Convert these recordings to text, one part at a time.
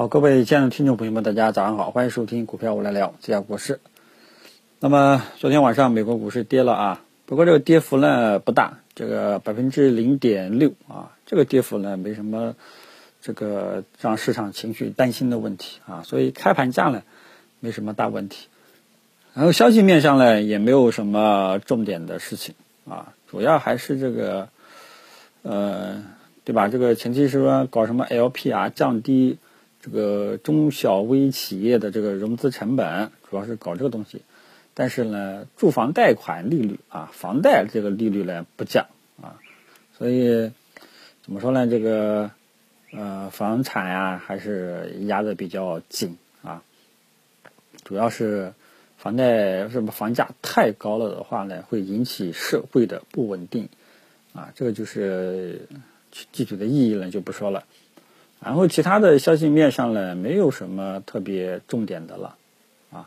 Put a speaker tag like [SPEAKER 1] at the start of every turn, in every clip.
[SPEAKER 1] 好，各位亲爱的听众朋友们，大家早上好，欢迎收听股票我来聊，这家国事。那么昨天晚上美国股市跌了啊，不过这个跌幅呢不大，这个百分之零点六啊，这个跌幅呢没什么这个让市场情绪担心的问题啊，所以开盘价呢没什么大问题。然后消息面上呢也没有什么重点的事情啊，主要还是这个呃，对吧？这个前期是说搞什么 LPR，降低。这个中小微企业的这个融资成本，主要是搞这个东西，但是呢，住房贷款利率啊，房贷这个利率呢不降啊，所以怎么说呢？这个呃，房产呀还是压的比较紧啊，主要是房贷什么房价太高了的话呢，会引起社会的不稳定啊，这个就是具体的意义呢就不说了。然后其他的消息面上呢，没有什么特别重点的了，啊，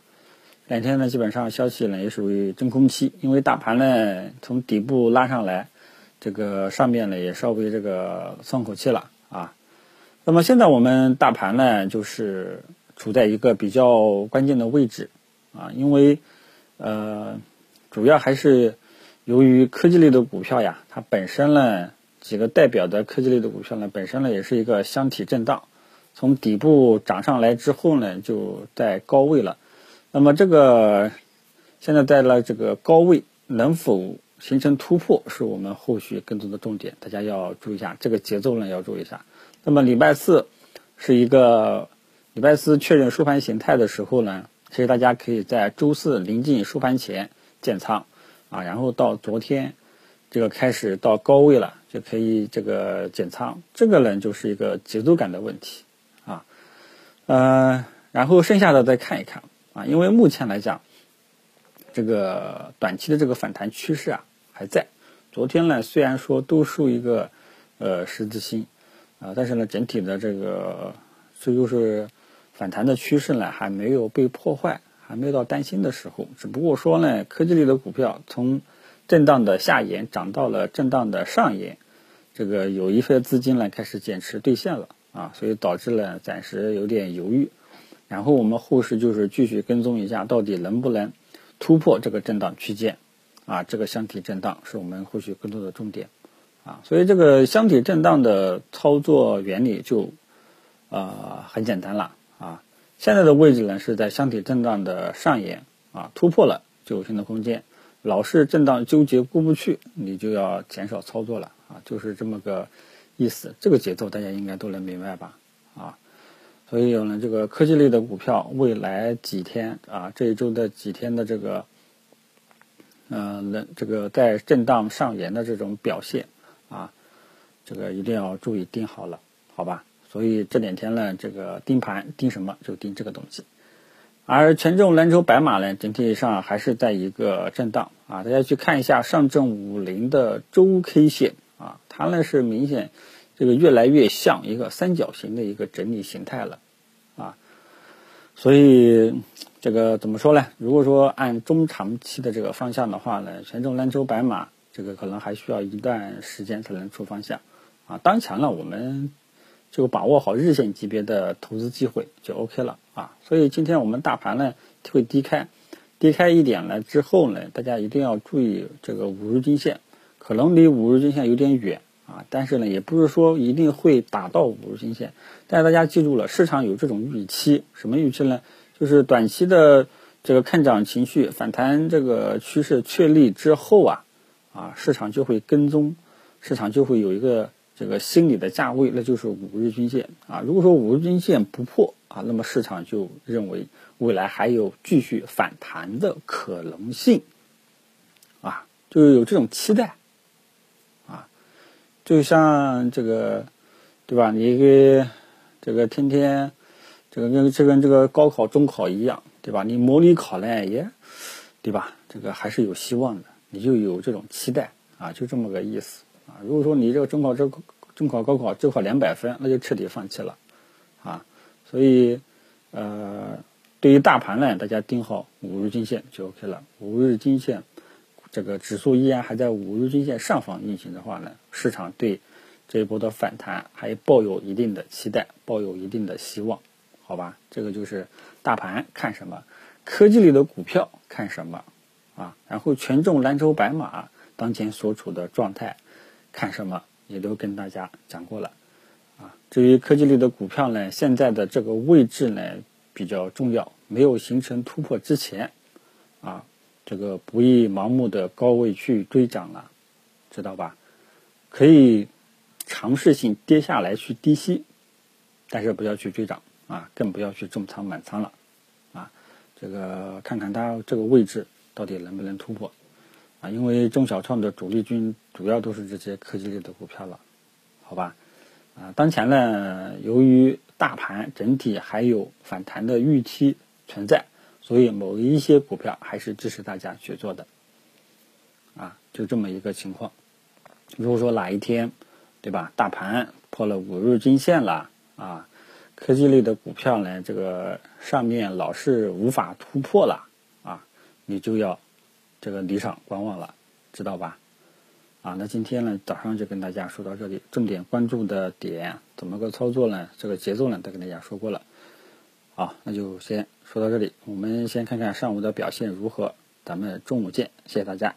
[SPEAKER 1] 两天呢基本上消息呢也属于真空期，因为大盘呢从底部拉上来，这个上面呢也稍微这个松口气了啊。那么现在我们大盘呢就是处在一个比较关键的位置啊，因为呃主要还是由于科技类的股票呀，它本身呢。几个代表的科技类的股票呢，本身呢也是一个箱体震荡，从底部涨上来之后呢，就在高位了。那么这个现在在了这个高位，能否形成突破，是我们后续更多的重点，大家要注意一下这个节奏呢，要注意一下。那么礼拜四是一个礼拜四确认收盘形态的时候呢，其实大家可以在周四临近收盘前建仓啊，然后到昨天这个开始到高位了。就可以这个减仓，这个呢就是一个节奏感的问题啊，呃，然后剩下的再看一看啊，因为目前来讲，这个短期的这个反弹趋势啊还在。昨天呢虽然说都收一个呃十字星啊，但是呢整体的这个这就是反弹的趋势呢还没有被破坏，还没有到担心的时候。只不过说呢，科技类的股票从震荡的下沿涨到了震荡的上沿。这个有一份资金呢开始减持兑现了啊，所以导致了暂时有点犹豫。然后我们后市就是继续跟踪一下，到底能不能突破这个震荡区间啊？这个箱体震荡是我们后续更多的重点啊。所以这个箱体震荡的操作原理就呃很简单了啊。现在的位置呢是在箱体震荡的上沿啊，突破了就有新的空间。老是震荡纠结过不去，你就要减少操作了。啊，就是这么个意思，这个节奏大家应该都能明白吧？啊，所以有了这个科技类的股票，未来几天啊，这一周的几天的这个，嗯，能这个在震荡上沿的这种表现啊，这个一定要注意盯好了，好吧？所以这两天呢，这个盯盘盯什么就盯这个东西，而权重蓝筹白马呢，整体上还是在一个震荡啊，大家去看一下上证五零的周 K 线。啊，它呢是明显，这个越来越像一个三角形的一个整理形态了，啊，所以这个怎么说呢？如果说按中长期的这个方向的话呢，权重蓝筹白马这个可能还需要一段时间才能出方向，啊，当前呢我们就把握好日线级别的投资机会就 OK 了啊。所以今天我们大盘呢会低开，低开一点了之后呢，大家一定要注意这个五日均线。可能离五日均线有点远啊，但是呢，也不是说一定会打到五日均线。但是大家记住了，市场有这种预期，什么预期呢？就是短期的这个看涨情绪反弹这个趋势确立之后啊，啊，市场就会跟踪，市场就会有一个这个心理的价位，那就是五日均线啊。如果说五日均线不破啊，那么市场就认为未来还有继续反弹的可能性啊，就有这种期待啊。就像这个，对吧？你个这个天天，这个跟这跟这个高考、中考一样，对吧？你模拟考呢也，对吧？这个还是有希望的，你就有这种期待啊，就这么个意思啊。如果说你这个中考、这中考、高考只考两百分，那就彻底放弃了啊。所以，呃，对于大盘呢，大家盯好五日均线就 OK 了，五日均线。这个指数依然还在五日均线上方运行的话呢，市场对这一波的反弹还抱有一定的期待，抱有一定的希望。好吧？这个就是大盘看什么，科技类的股票看什么啊？然后权重蓝筹白马当前所处的状态看什么，也都跟大家讲过了啊。至于科技类的股票呢，现在的这个位置呢比较重要，没有形成突破之前啊，这个不宜盲目的高位去追涨了，知道吧？可以尝试性跌下来去低吸，但是不要去追涨。啊，更不要去重仓满仓了，啊，这个看看它这个位置到底能不能突破，啊，因为中小创的主力军主要都是这些科技类的股票了，好吧，啊，当前呢，由于大盘整体还有反弹的预期存在，所以某一些股票还是支持大家去做的，啊，就这么一个情况。如果说哪一天，对吧，大盘破了五日均线了，啊。科技类的股票呢，这个上面老是无法突破了啊，你就要这个离场观望了，知道吧？啊，那今天呢早上就跟大家说到这里，重点关注的点怎么个操作呢？这个节奏呢都跟大家说过了，好，那就先说到这里，我们先看看上午的表现如何，咱们中午见，谢谢大家。